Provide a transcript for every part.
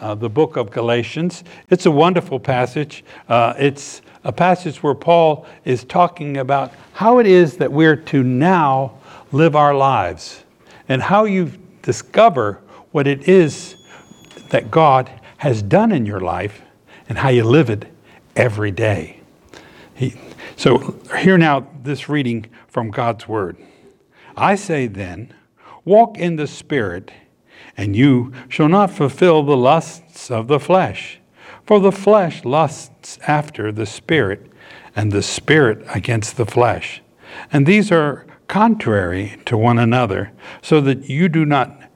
uh, the book of Galatians. It's a wonderful passage. Uh, it's a passage where Paul is talking about how it is that we're to now live our lives and how you discover what it is that God has done in your life and how you live it every day. He, so, hear now this reading from God's Word. I say then, walk in the Spirit and you shall not fulfill the lusts of the flesh. For the flesh lusts after the Spirit, and the Spirit against the flesh. And these are contrary to one another, so that you do not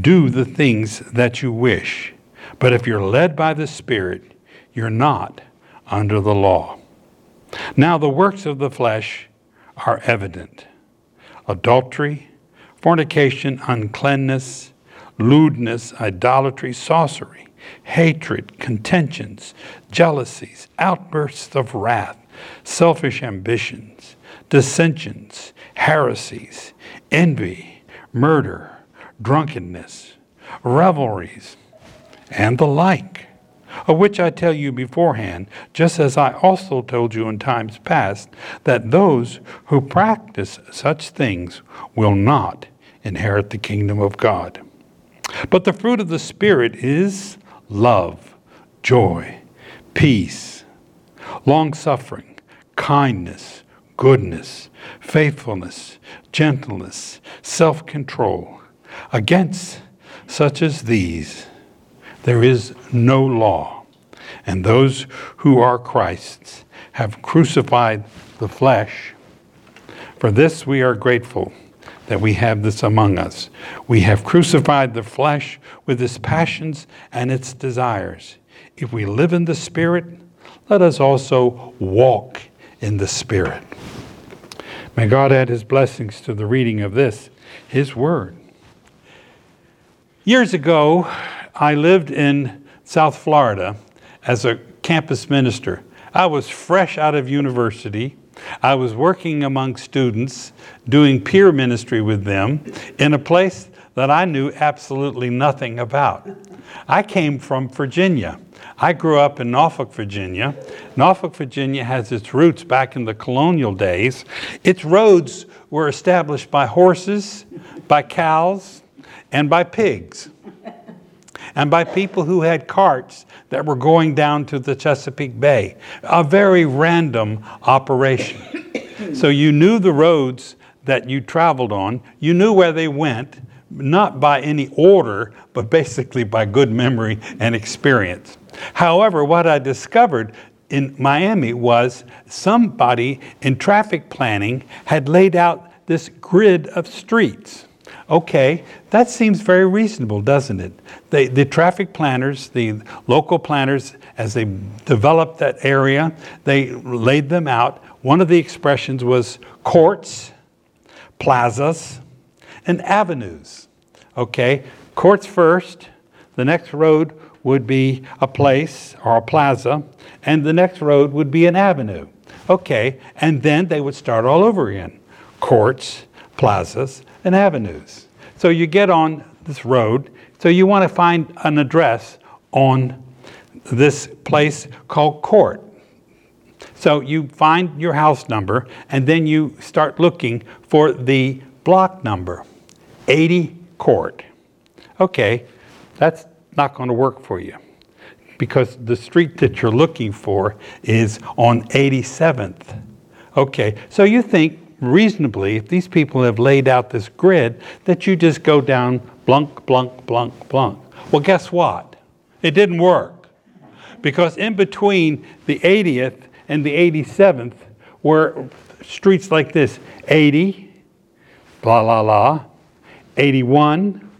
do the things that you wish. But if you're led by the Spirit, you're not under the law. Now the works of the flesh are evident adultery, fornication, uncleanness lewdness, idolatry, sorcery, hatred, contentions, jealousies, outbursts of wrath, selfish ambitions, dissensions, heresies, envy, murder, drunkenness, revelries, and the like, of which I tell you beforehand, just as I also told you in times past, that those who practice such things will not inherit the kingdom of God. But the fruit of the Spirit is love, joy, peace, long suffering, kindness, goodness, faithfulness, gentleness, self control. Against such as these, there is no law. And those who are Christ's have crucified the flesh. For this we are grateful that we have this among us. We have crucified the flesh with its passions and its desires. If we live in the Spirit, let us also walk in the Spirit. May God add his blessings to the reading of this, his word. Years ago, I lived in South Florida as a campus minister. I was fresh out of university I was working among students, doing peer ministry with them in a place that I knew absolutely nothing about. I came from Virginia. I grew up in Norfolk, Virginia. Norfolk, Virginia has its roots back in the colonial days. Its roads were established by horses, by cows, and by pigs and by people who had carts that were going down to the Chesapeake Bay. A very random operation. so you knew the roads that you traveled on, you knew where they went, not by any order, but basically by good memory and experience. However, what I discovered in Miami was somebody in traffic planning had laid out this grid of streets. Okay, that seems very reasonable, doesn't it? They, the traffic planners, the local planners, as they developed that area, they laid them out. One of the expressions was courts, plazas, and avenues. Okay, courts first, the next road would be a place or a plaza, and the next road would be an avenue. Okay, and then they would start all over again courts, plazas, and avenues. So you get on this road, so you want to find an address on this place called Court. So you find your house number and then you start looking for the block number 80 Court. Okay, that's not going to work for you because the street that you're looking for is on 87th. Okay, so you think reasonably, if these people have laid out this grid, that you just go down blunk, blunk, blunk, blunk. Well, guess what? It didn't work. Because in between the 80th and the 87th were streets like this 80, blah, blah, blah, 81,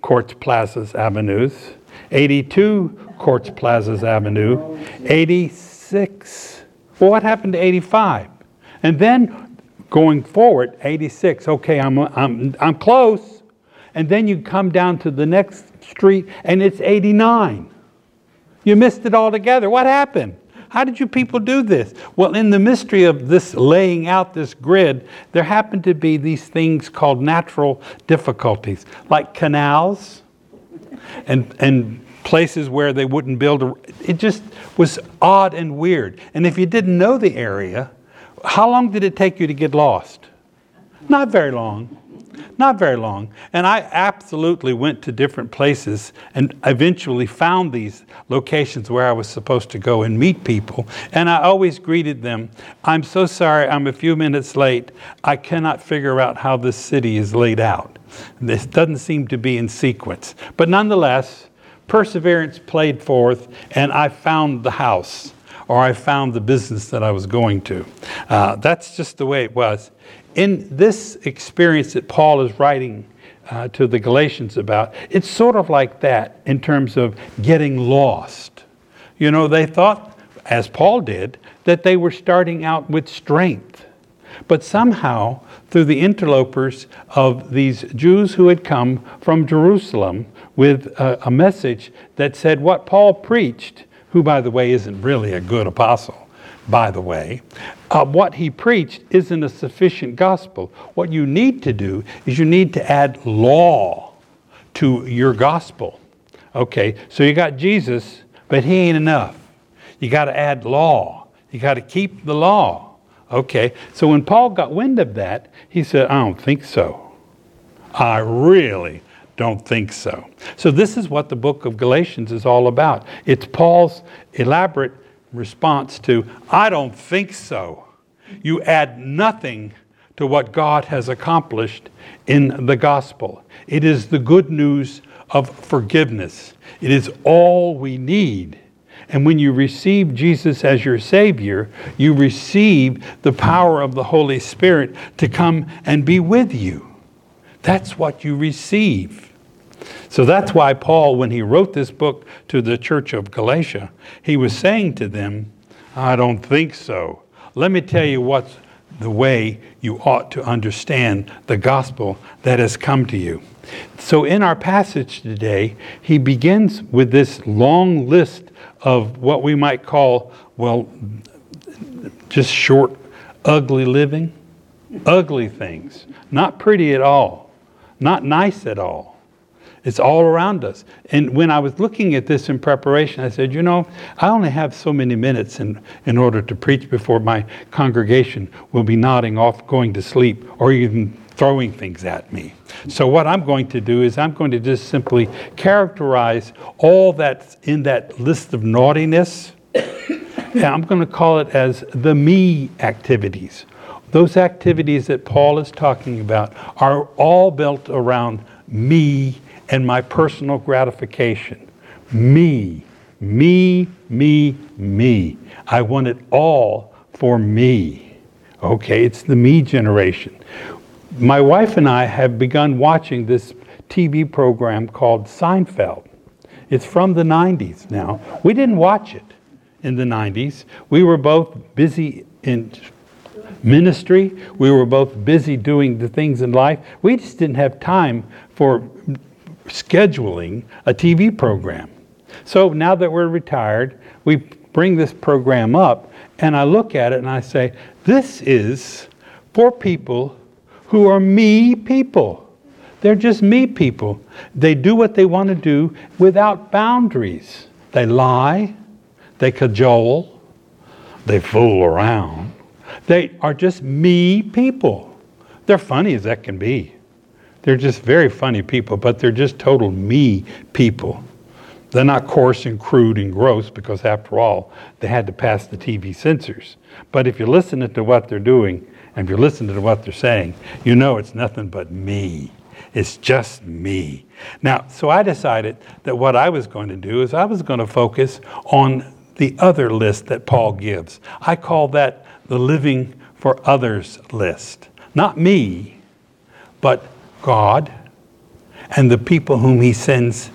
courts, plazas, avenues, 82, Courts Plazas Avenue. 86. Well, what happened to 85? And then going forward, 86. Okay, I'm, I'm, I'm close. And then you come down to the next street and it's 89. You missed it altogether. What happened? How did you people do this? Well, in the mystery of this laying out this grid, there happened to be these things called natural difficulties, like canals and, and places where they wouldn't build. A, it just was odd and weird. And if you didn't know the area, how long did it take you to get lost? Not very long. Not very long. And I absolutely went to different places and eventually found these locations where I was supposed to go and meet people. And I always greeted them I'm so sorry, I'm a few minutes late. I cannot figure out how this city is laid out. This doesn't seem to be in sequence. But nonetheless, perseverance played forth, and I found the house or I found the business that I was going to. Uh, that's just the way it was in this experience that Paul is writing uh, to the Galatians about, it's sort of like that in terms of getting lost. You know, they thought, as Paul did, that they were starting out with strength. But somehow, through the interlopers of these Jews who had come from Jerusalem with a, a message that said what Paul preached, who, by the way, isn't really a good apostle, by the way, uh, what he preached isn't a sufficient gospel. What you need to do is you need to add law to your gospel. Okay, so you got Jesus, but he ain't enough. You got to add law. You got to keep the law. Okay, so when Paul got wind of that, he said, I don't think so. I really don't think so. So, this is what the book of Galatians is all about. It's Paul's elaborate response to, I don't think so. You add nothing to what God has accomplished in the gospel. It is the good news of forgiveness, it is all we need. And when you receive Jesus as your Savior, you receive the power of the Holy Spirit to come and be with you. That's what you receive. So that's why Paul, when he wrote this book to the church of Galatia, he was saying to them, I don't think so. Let me tell you what's the way you ought to understand the gospel that has come to you. So, in our passage today, he begins with this long list of what we might call, well, just short, ugly living, ugly things, not pretty at all, not nice at all. It's all around us. And when I was looking at this in preparation, I said, you know, I only have so many minutes in, in order to preach before my congregation will be nodding off, going to sleep, or even throwing things at me. So, what I'm going to do is I'm going to just simply characterize all that's in that list of naughtiness. and I'm going to call it as the me activities. Those activities that Paul is talking about are all built around me and my personal gratification. Me, me, me, me. I want it all for me. Okay, it's the me generation. My wife and I have begun watching this TV program called Seinfeld. It's from the 90s now. We didn't watch it in the 90s. We were both busy in ministry. We were both busy doing the things in life. We just didn't have time for scheduling a TV program. So now that we're retired, we bring this program up, and I look at it and I say, This is for people who are me people. They're just me people. They do what they want to do without boundaries. They lie, they cajole, they fool around. They are just me people. They're funny as that can be. They're just very funny people, but they're just total me people. They're not coarse and crude and gross because, after all, they had to pass the TV censors. But if you're listening to what they're doing and if you're listening to what they're saying, you know it's nothing but me. It's just me. Now, so I decided that what I was going to do is I was going to focus on the other list that Paul gives. I call that the living for others list. Not me, but God and the people whom He sends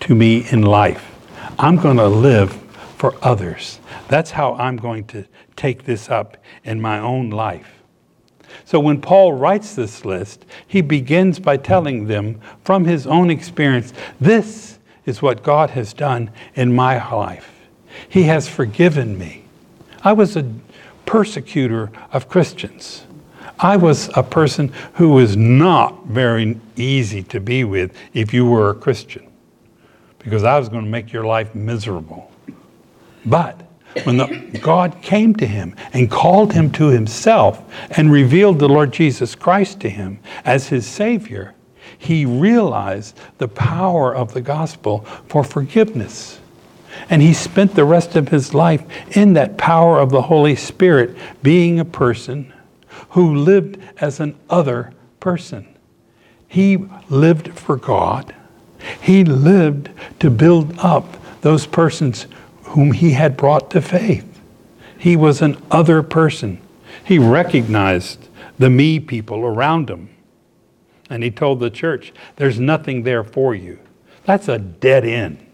to me in life. I'm going to live for others. That's how I'm going to take this up in my own life. So when Paul writes this list, he begins by telling them from his own experience this is what God has done in my life. He has forgiven me. I was a persecutor of Christians. I was a person who was not very easy to be with if you were a Christian because I was going to make your life miserable. But when the, God came to him and called him to himself and revealed the Lord Jesus Christ to him as his Savior, he realized the power of the gospel for forgiveness. And he spent the rest of his life in that power of the Holy Spirit, being a person who lived as an other person. He lived for God. He lived to build up those persons whom he had brought to faith. He was an other person. He recognized the me people around him. And he told the church, There's nothing there for you. That's a dead end.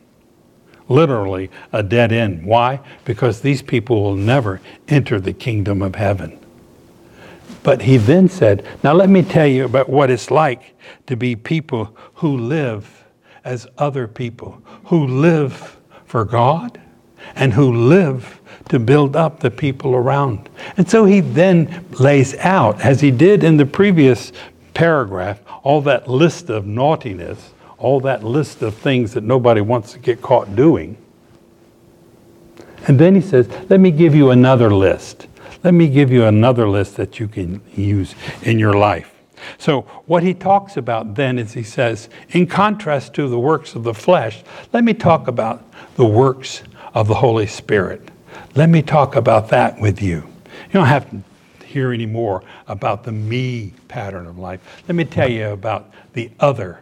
Literally, a dead end. Why? Because these people will never enter the kingdom of heaven. But he then said, Now let me tell you about what it's like to be people who live as other people, who live for God and who live to build up the people around. And so he then lays out, as he did in the previous paragraph, all that list of naughtiness, all that list of things that nobody wants to get caught doing. And then he says, Let me give you another list. Let me give you another list that you can use in your life. So, what he talks about then is he says, in contrast to the works of the flesh, let me talk about the works of the Holy Spirit. Let me talk about that with you. You don't have to hear any more about the me pattern of life. Let me tell you about the other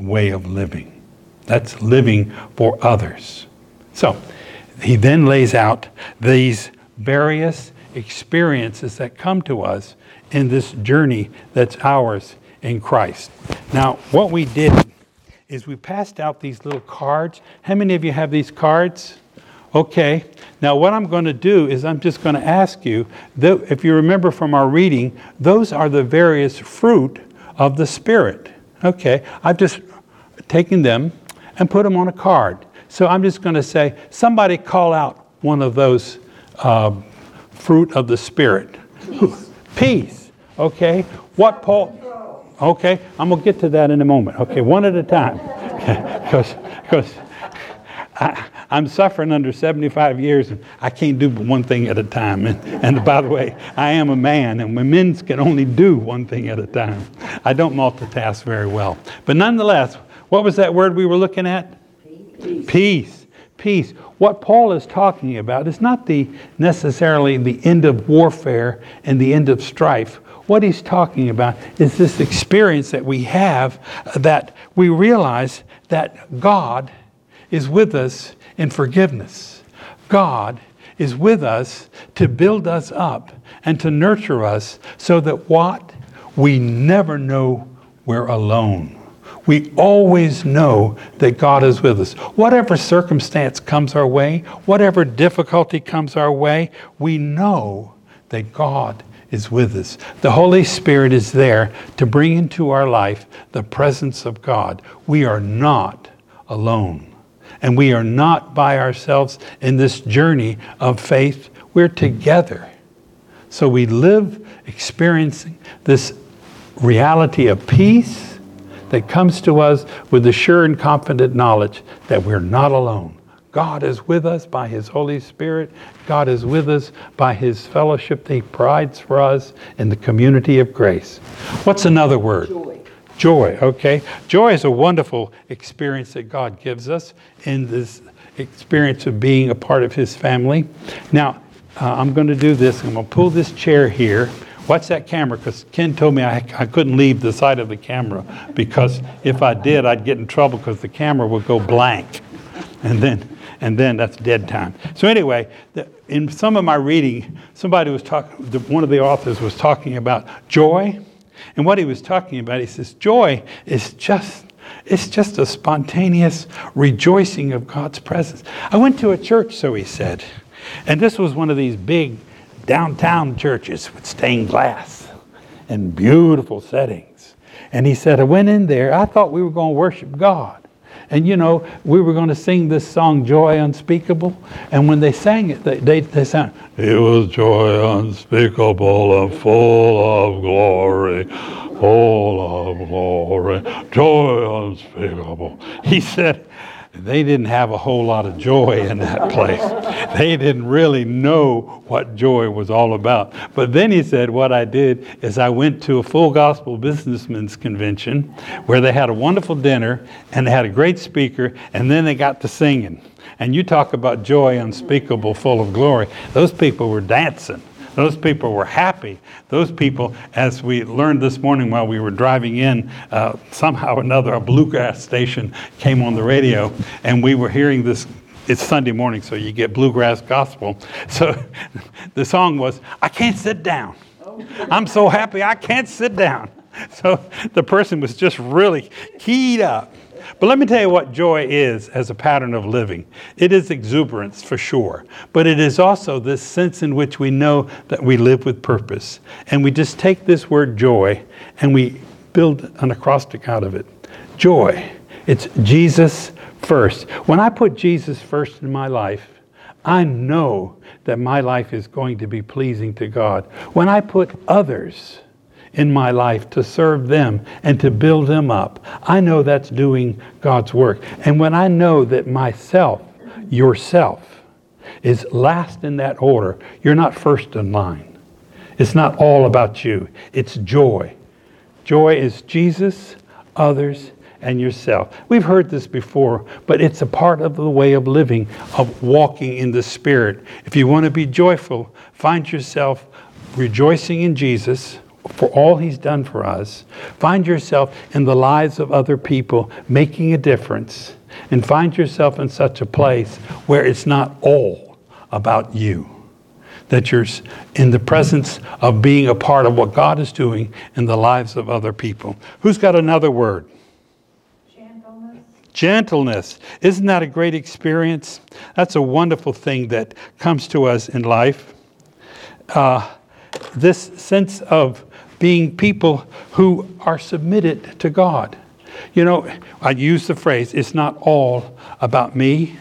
way of living. That's living for others. So, he then lays out these various experiences that come to us in this journey that's ours in Christ. Now, what we did is we passed out these little cards. How many of you have these cards? Okay. Now, what I'm going to do is I'm just going to ask you, if you remember from our reading, those are the various fruit of the Spirit. Okay. I've just taken them and put them on a card. So I'm just going to say, somebody call out one of those uh, fruit of the Spirit. Peace. Peace. Okay. What Paul. Okay, I'm going to get to that in a moment. Okay, one at a time. Because because I'm suffering under 75 years and I can't do one thing at a time. And, and by the way, I am a man and men can only do one thing at a time. I don't multitask very well. But nonetheless, what was that word we were looking at? Peace. Peace. Peace. What Paul is talking about is not the necessarily the end of warfare and the end of strife what he's talking about is this experience that we have that we realize that God is with us in forgiveness. God is with us to build us up and to nurture us so that what? We never know we're alone. We always know that God is with us. Whatever circumstance comes our way, whatever difficulty comes our way, we know that God is with us. The Holy Spirit is there to bring into our life the presence of God. We are not alone. And we are not by ourselves in this journey of faith. We're together. So we live experiencing this reality of peace that comes to us with the sure and confident knowledge that we're not alone. God is with us by His Holy Spirit. God is with us by His fellowship that He provides for us in the community of grace. What's another word? Joy. Joy, okay. Joy is a wonderful experience that God gives us in this experience of being a part of His family. Now, uh, I'm going to do this. I'm going to pull this chair here. Watch that camera because Ken told me I, I couldn't leave the side of the camera because if I did, I'd get in trouble because the camera would go blank. And then and then that's dead time. So anyway, the, in some of my reading, somebody was talking, one of the authors was talking about joy. And what he was talking about, he says, joy is just It's just a spontaneous rejoicing of God's presence. I went to a church, so he said, and this was one of these big downtown churches with stained glass and beautiful settings. And he said, I went in there, I thought we were going to worship God. And you know, we were going to sing this song, Joy Unspeakable. And when they sang it, they, they, they sang, It was joy unspeakable and full of glory, full of glory, joy unspeakable. He said, they didn't have a whole lot of joy in that place. they didn't really know what joy was all about. But then he said, What I did is I went to a full gospel businessmen's convention where they had a wonderful dinner and they had a great speaker, and then they got to singing. And you talk about joy unspeakable, full of glory. Those people were dancing. Those people were happy. Those people, as we learned this morning while we were driving in, uh, somehow or another, a bluegrass station came on the radio, and we were hearing this. It's Sunday morning, so you get bluegrass gospel. So the song was, I can't sit down. I'm so happy I can't sit down. So the person was just really keyed up. But let me tell you what joy is as a pattern of living. It is exuberance for sure, but it is also this sense in which we know that we live with purpose. And we just take this word joy and we build an acrostic out of it. Joy. It's Jesus first. When I put Jesus first in my life, I know that my life is going to be pleasing to God. When I put others in my life to serve them and to build them up. I know that's doing God's work. And when I know that myself, yourself, is last in that order, you're not first in line. It's not all about you, it's joy. Joy is Jesus, others, and yourself. We've heard this before, but it's a part of the way of living, of walking in the Spirit. If you want to be joyful, find yourself rejoicing in Jesus for all he's done for us, find yourself in the lives of other people making a difference, and find yourself in such a place where it's not all about you. That you're in the presence of being a part of what God is doing in the lives of other people. Who's got another word? Gentleness. Gentleness. Isn't that a great experience? That's a wonderful thing that comes to us in life. Uh, this sense of being people who are submitted to God. You know, I use the phrase, it's not all about me.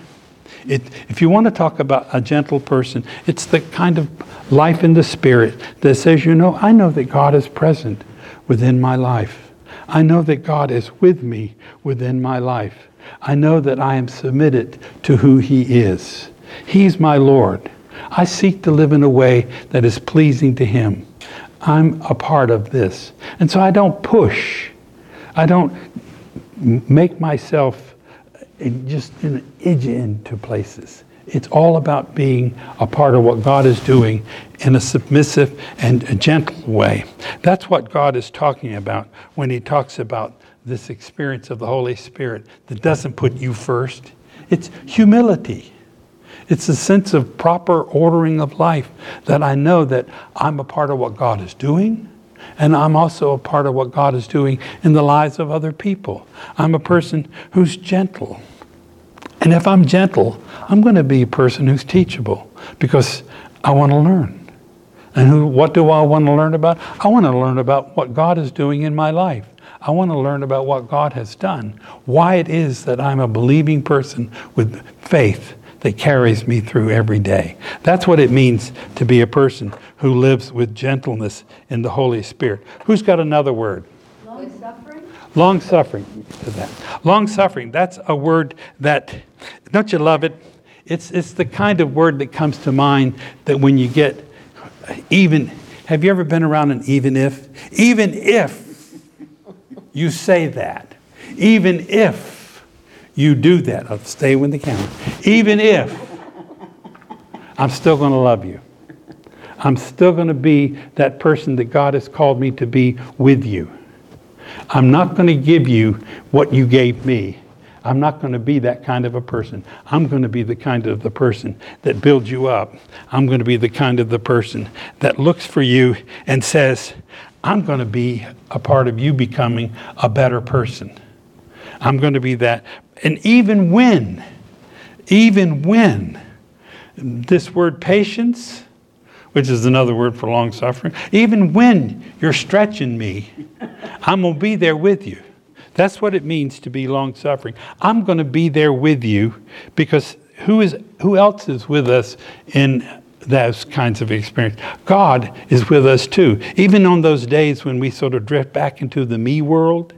It, if you want to talk about a gentle person, it's the kind of life in the spirit that says, you know, I know that God is present within my life. I know that God is with me within my life. I know that I am submitted to who He is. He's my Lord. I seek to live in a way that is pleasing to Him. I'm a part of this. And so I don't push. I don't make myself just in edge into places. It's all about being a part of what God is doing in a submissive and a gentle way. That's what God is talking about when He talks about this experience of the Holy Spirit that doesn't put you first. It's humility. It's a sense of proper ordering of life that I know that I'm a part of what God is doing, and I'm also a part of what God is doing in the lives of other people. I'm a person who's gentle. And if I'm gentle, I'm going to be a person who's teachable because I want to learn. And who, what do I want to learn about? I want to learn about what God is doing in my life. I want to learn about what God has done, why it is that I'm a believing person with faith that carries me through every day. That's what it means to be a person who lives with gentleness in the Holy Spirit. Who's got another word? Long suffering. Long suffering. Long suffering. That's a word that, don't you love it? It's, it's the kind of word that comes to mind that when you get even, have you ever been around an even if? Even if you say that, even if you do that. I'll stay with the camera. Even if I'm still going to love you. I'm still going to be that person that God has called me to be with you. I'm not going to give you what you gave me. I'm not going to be that kind of a person. I'm going to be the kind of the person that builds you up. I'm going to be the kind of the person that looks for you and says, I'm going to be a part of you becoming a better person. I'm going to be that. And even when, even when, this word patience, which is another word for long suffering, even when you're stretching me, I'm going to be there with you. That's what it means to be long suffering. I'm going to be there with you because who is who else is with us in those kinds of experience? God is with us too. Even on those days when we sort of drift back into the me world,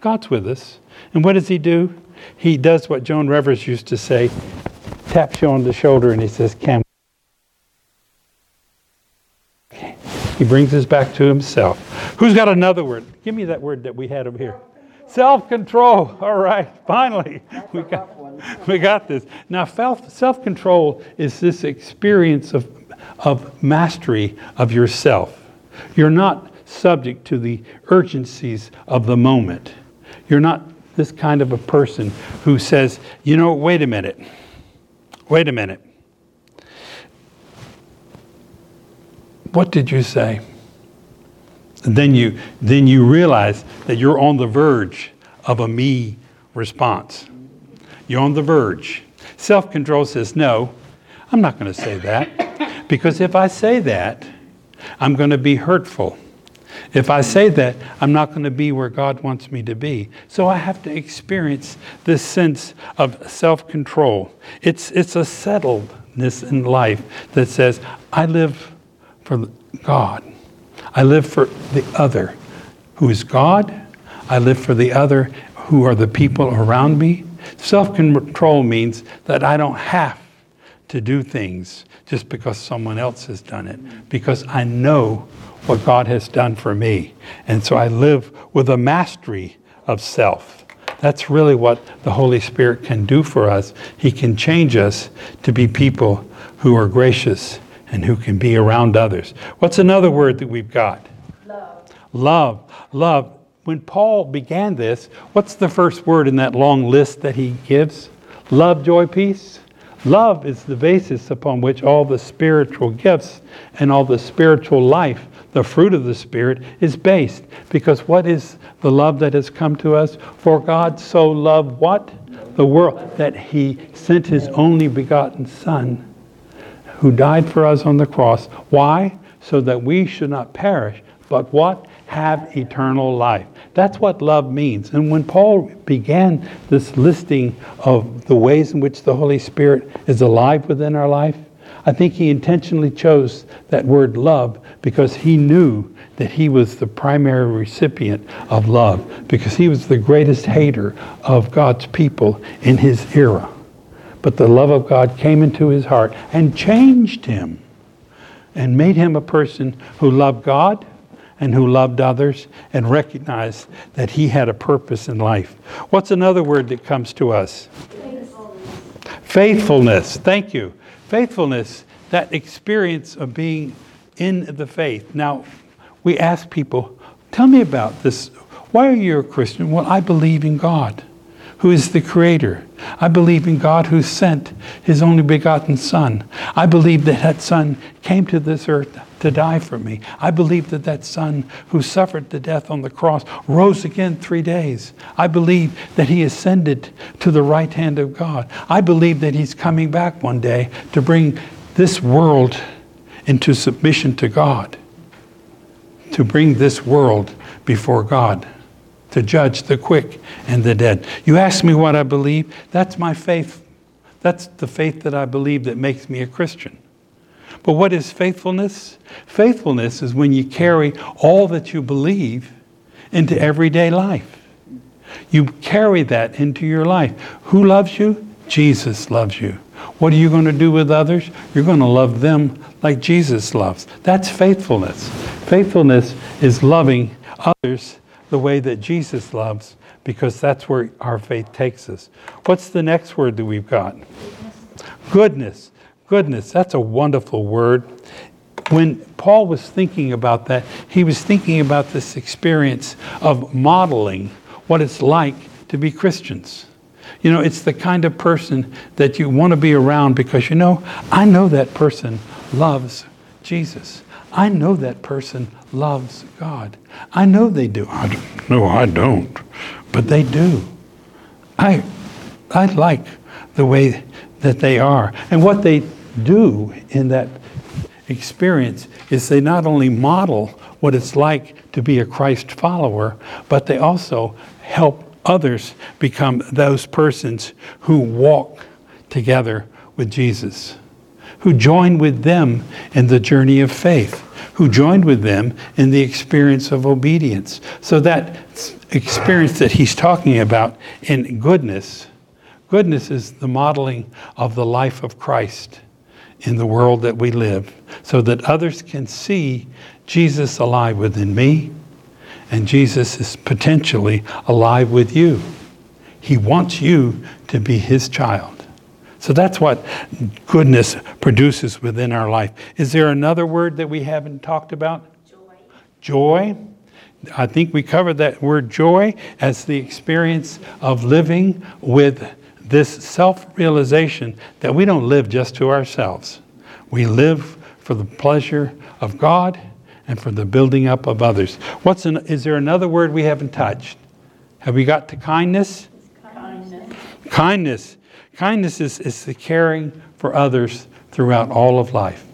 God's with us. And what does he do? He does what Joan Rivers used to say, taps you on the shoulder and he says, "Can He brings us back to himself. Who's got another word? Give me that word that we had over here. Self control. All right, finally. We got, we got this. Now, self control is this experience of, of mastery of yourself. You're not subject to the urgencies of the moment. You're not this kind of a person who says, you know, wait a minute. Wait a minute. What did you say? And then you, then you realize that you're on the verge of a me response. You're on the verge. Self control says, No, I'm not going to say that. Because if I say that, I'm going to be hurtful. If I say that, I'm not going to be where God wants me to be. So I have to experience this sense of self control. It's, it's a settledness in life that says, I live for God. I live for the other, who is God. I live for the other, who are the people around me. Self control means that I don't have to do things just because someone else has done it, because I know what God has done for me. And so I live with a mastery of self. That's really what the Holy Spirit can do for us. He can change us to be people who are gracious and who can be around others. What's another word that we've got? Love. Love. Love. When Paul began this, what's the first word in that long list that he gives? Love, joy, peace. Love is the basis upon which all the spiritual gifts and all the spiritual life, the fruit of the Spirit, is based. Because what is the love that has come to us? For God so loved what? The world, that he sent his only begotten Son who died for us on the cross. Why? So that we should not perish, but what? Have eternal life. That's what love means. And when Paul began this listing of the ways in which the Holy Spirit is alive within our life, I think he intentionally chose that word love because he knew that he was the primary recipient of love, because he was the greatest hater of God's people in his era. But the love of God came into his heart and changed him and made him a person who loved God and who loved others and recognized that he had a purpose in life. What's another word that comes to us? Faithfulness. Faithfulness. Thank you. Faithfulness, that experience of being in the faith. Now, we ask people, tell me about this. Why are you a Christian? Well, I believe in God who is the creator. I believe in God who sent his only begotten Son. I believe that that Son came to this earth to die for me. I believe that that Son who suffered the death on the cross rose again three days. I believe that he ascended to the right hand of God. I believe that he's coming back one day to bring this world into submission to God, to bring this world before God to judge the quick and the dead. You ask me what I believe? That's my faith. That's the faith that I believe that makes me a Christian. But what is faithfulness? Faithfulness is when you carry all that you believe into everyday life. You carry that into your life. Who loves you? Jesus loves you. What are you going to do with others? You're going to love them like Jesus loves. That's faithfulness. Faithfulness is loving others the way that Jesus loves because that's where our faith takes us. What's the next word that we've got? Goodness. Goodness. Goodness, that's a wonderful word. When Paul was thinking about that, he was thinking about this experience of modeling what it's like to be Christians. You know, it's the kind of person that you want to be around because you know, I know that person loves Jesus. I know that person loves God. I know they do. I don't, no, I don't. But they do. I, I like the way that they are. And what they do in that experience is they not only model what it's like to be a Christ follower, but they also help others become those persons who walk together with Jesus, who join with them in the journey of faith, who joined with them in the experience of obedience. So that experience that he's talking about in goodness, goodness is the modeling of the life of Christ in the world that we live, so that others can see Jesus alive within me and Jesus is potentially alive with you. He wants you to be his child. So that's what goodness produces within our life. Is there another word that we haven't talked about? Joy. Joy. I think we covered that word joy as the experience of living with this self realization that we don't live just to ourselves. We live for the pleasure of God and for the building up of others. What's an, is there another word we haven't touched? Have we got to kindness? Kindness. Kindness. Kindness is, is the caring for others throughout all of life.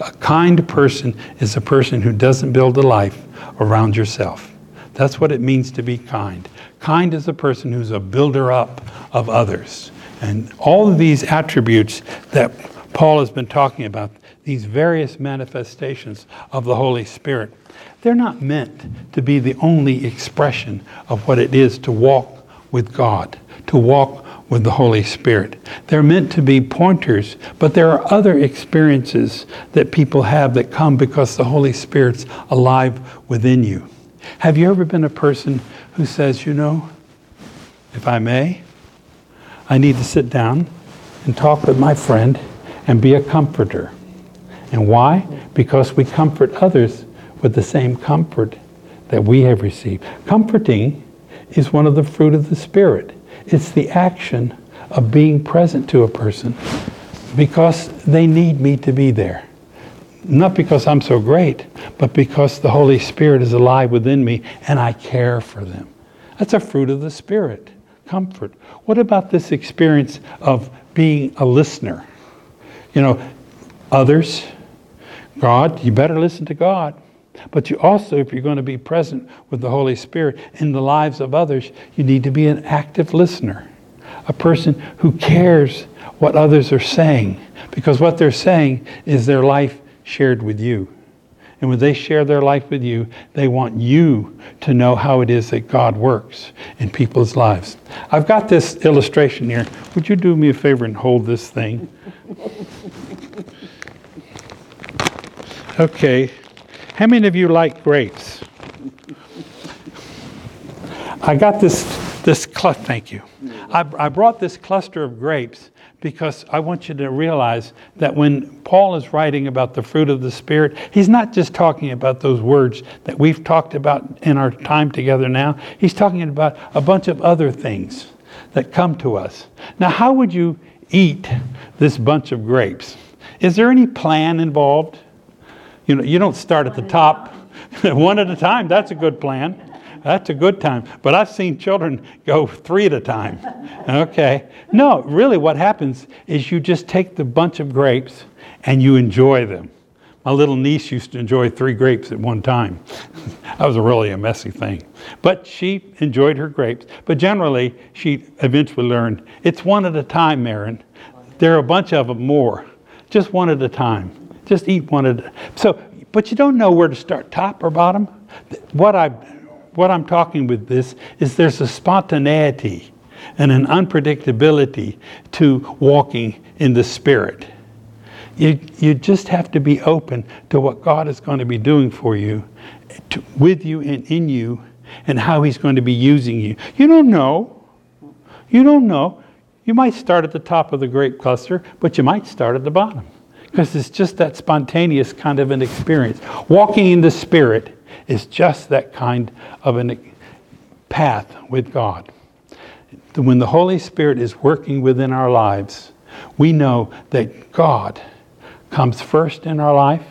A kind person is a person who doesn't build a life around yourself. That's what it means to be kind. Kind is a person who's a builder up of others. And all of these attributes that Paul has been talking about, these various manifestations of the Holy Spirit, they're not meant to be the only expression of what it is to walk with God, to walk with the Holy Spirit. They're meant to be pointers, but there are other experiences that people have that come because the Holy Spirit's alive within you. Have you ever been a person who says, you know, if I may, I need to sit down and talk with my friend and be a comforter? And why? Because we comfort others with the same comfort that we have received. Comforting is one of the fruit of the Spirit. It's the action of being present to a person because they need me to be there. Not because I'm so great, but because the Holy Spirit is alive within me and I care for them. That's a fruit of the Spirit, comfort. What about this experience of being a listener? You know, others, God, you better listen to God. But you also, if you're going to be present with the Holy Spirit in the lives of others, you need to be an active listener, a person who cares what others are saying, because what they're saying is their life shared with you. And when they share their life with you, they want you to know how it is that God works in people's lives. I've got this illustration here. Would you do me a favor and hold this thing? Okay. How many of you like grapes? I got this this cl- thank you. I, I brought this cluster of grapes because I want you to realize that when Paul is writing about the fruit of the Spirit, he's not just talking about those words that we've talked about in our time together now. He's talking about a bunch of other things that come to us. Now, how would you eat this bunch of grapes? Is there any plan involved? You know, you don't start at the top one at a time. That's a good plan. That's a good time. But I've seen children go three at a time. Okay. No, really, what happens is you just take the bunch of grapes and you enjoy them. My little niece used to enjoy three grapes at one time. that was really a messy thing. But she enjoyed her grapes. But generally, she eventually learned it's one at a time, Marin. There are a bunch of them more. Just one at a time. Just eat one at a So, but you don't know where to start, top or bottom. What I what I'm talking with this is there's a spontaneity and an unpredictability to walking in the Spirit. You, you just have to be open to what God is going to be doing for you, to, with you and in you, and how He's going to be using you. You don't know. You don't know. You might start at the top of the grape cluster, but you might start at the bottom because it's just that spontaneous kind of an experience. Walking in the Spirit is just that kind of a path with God. When the Holy Spirit is working within our lives, we know that God comes first in our life,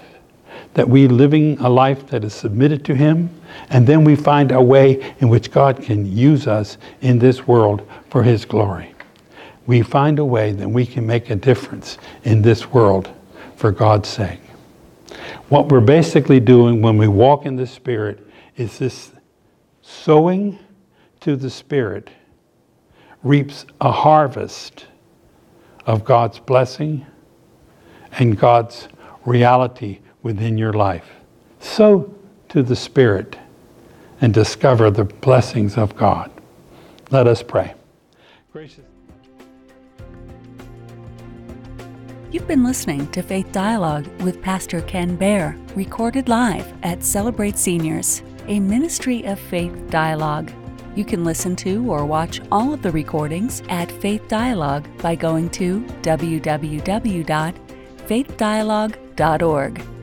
that we're living a life that is submitted to Him, and then we find a way in which God can use us in this world for His glory. We find a way that we can make a difference in this world for God's sake. What we're basically doing when we walk in the Spirit is this sowing to the Spirit reaps a harvest of God's blessing and God's reality within your life. Sow to the Spirit and discover the blessings of God. Let us pray. Gracious. You've been listening to Faith Dialogue with Pastor Ken Baer, recorded live at Celebrate Seniors, a ministry of faith dialogue. You can listen to or watch all of the recordings at Faith Dialogue by going to www.faithdialogue.org.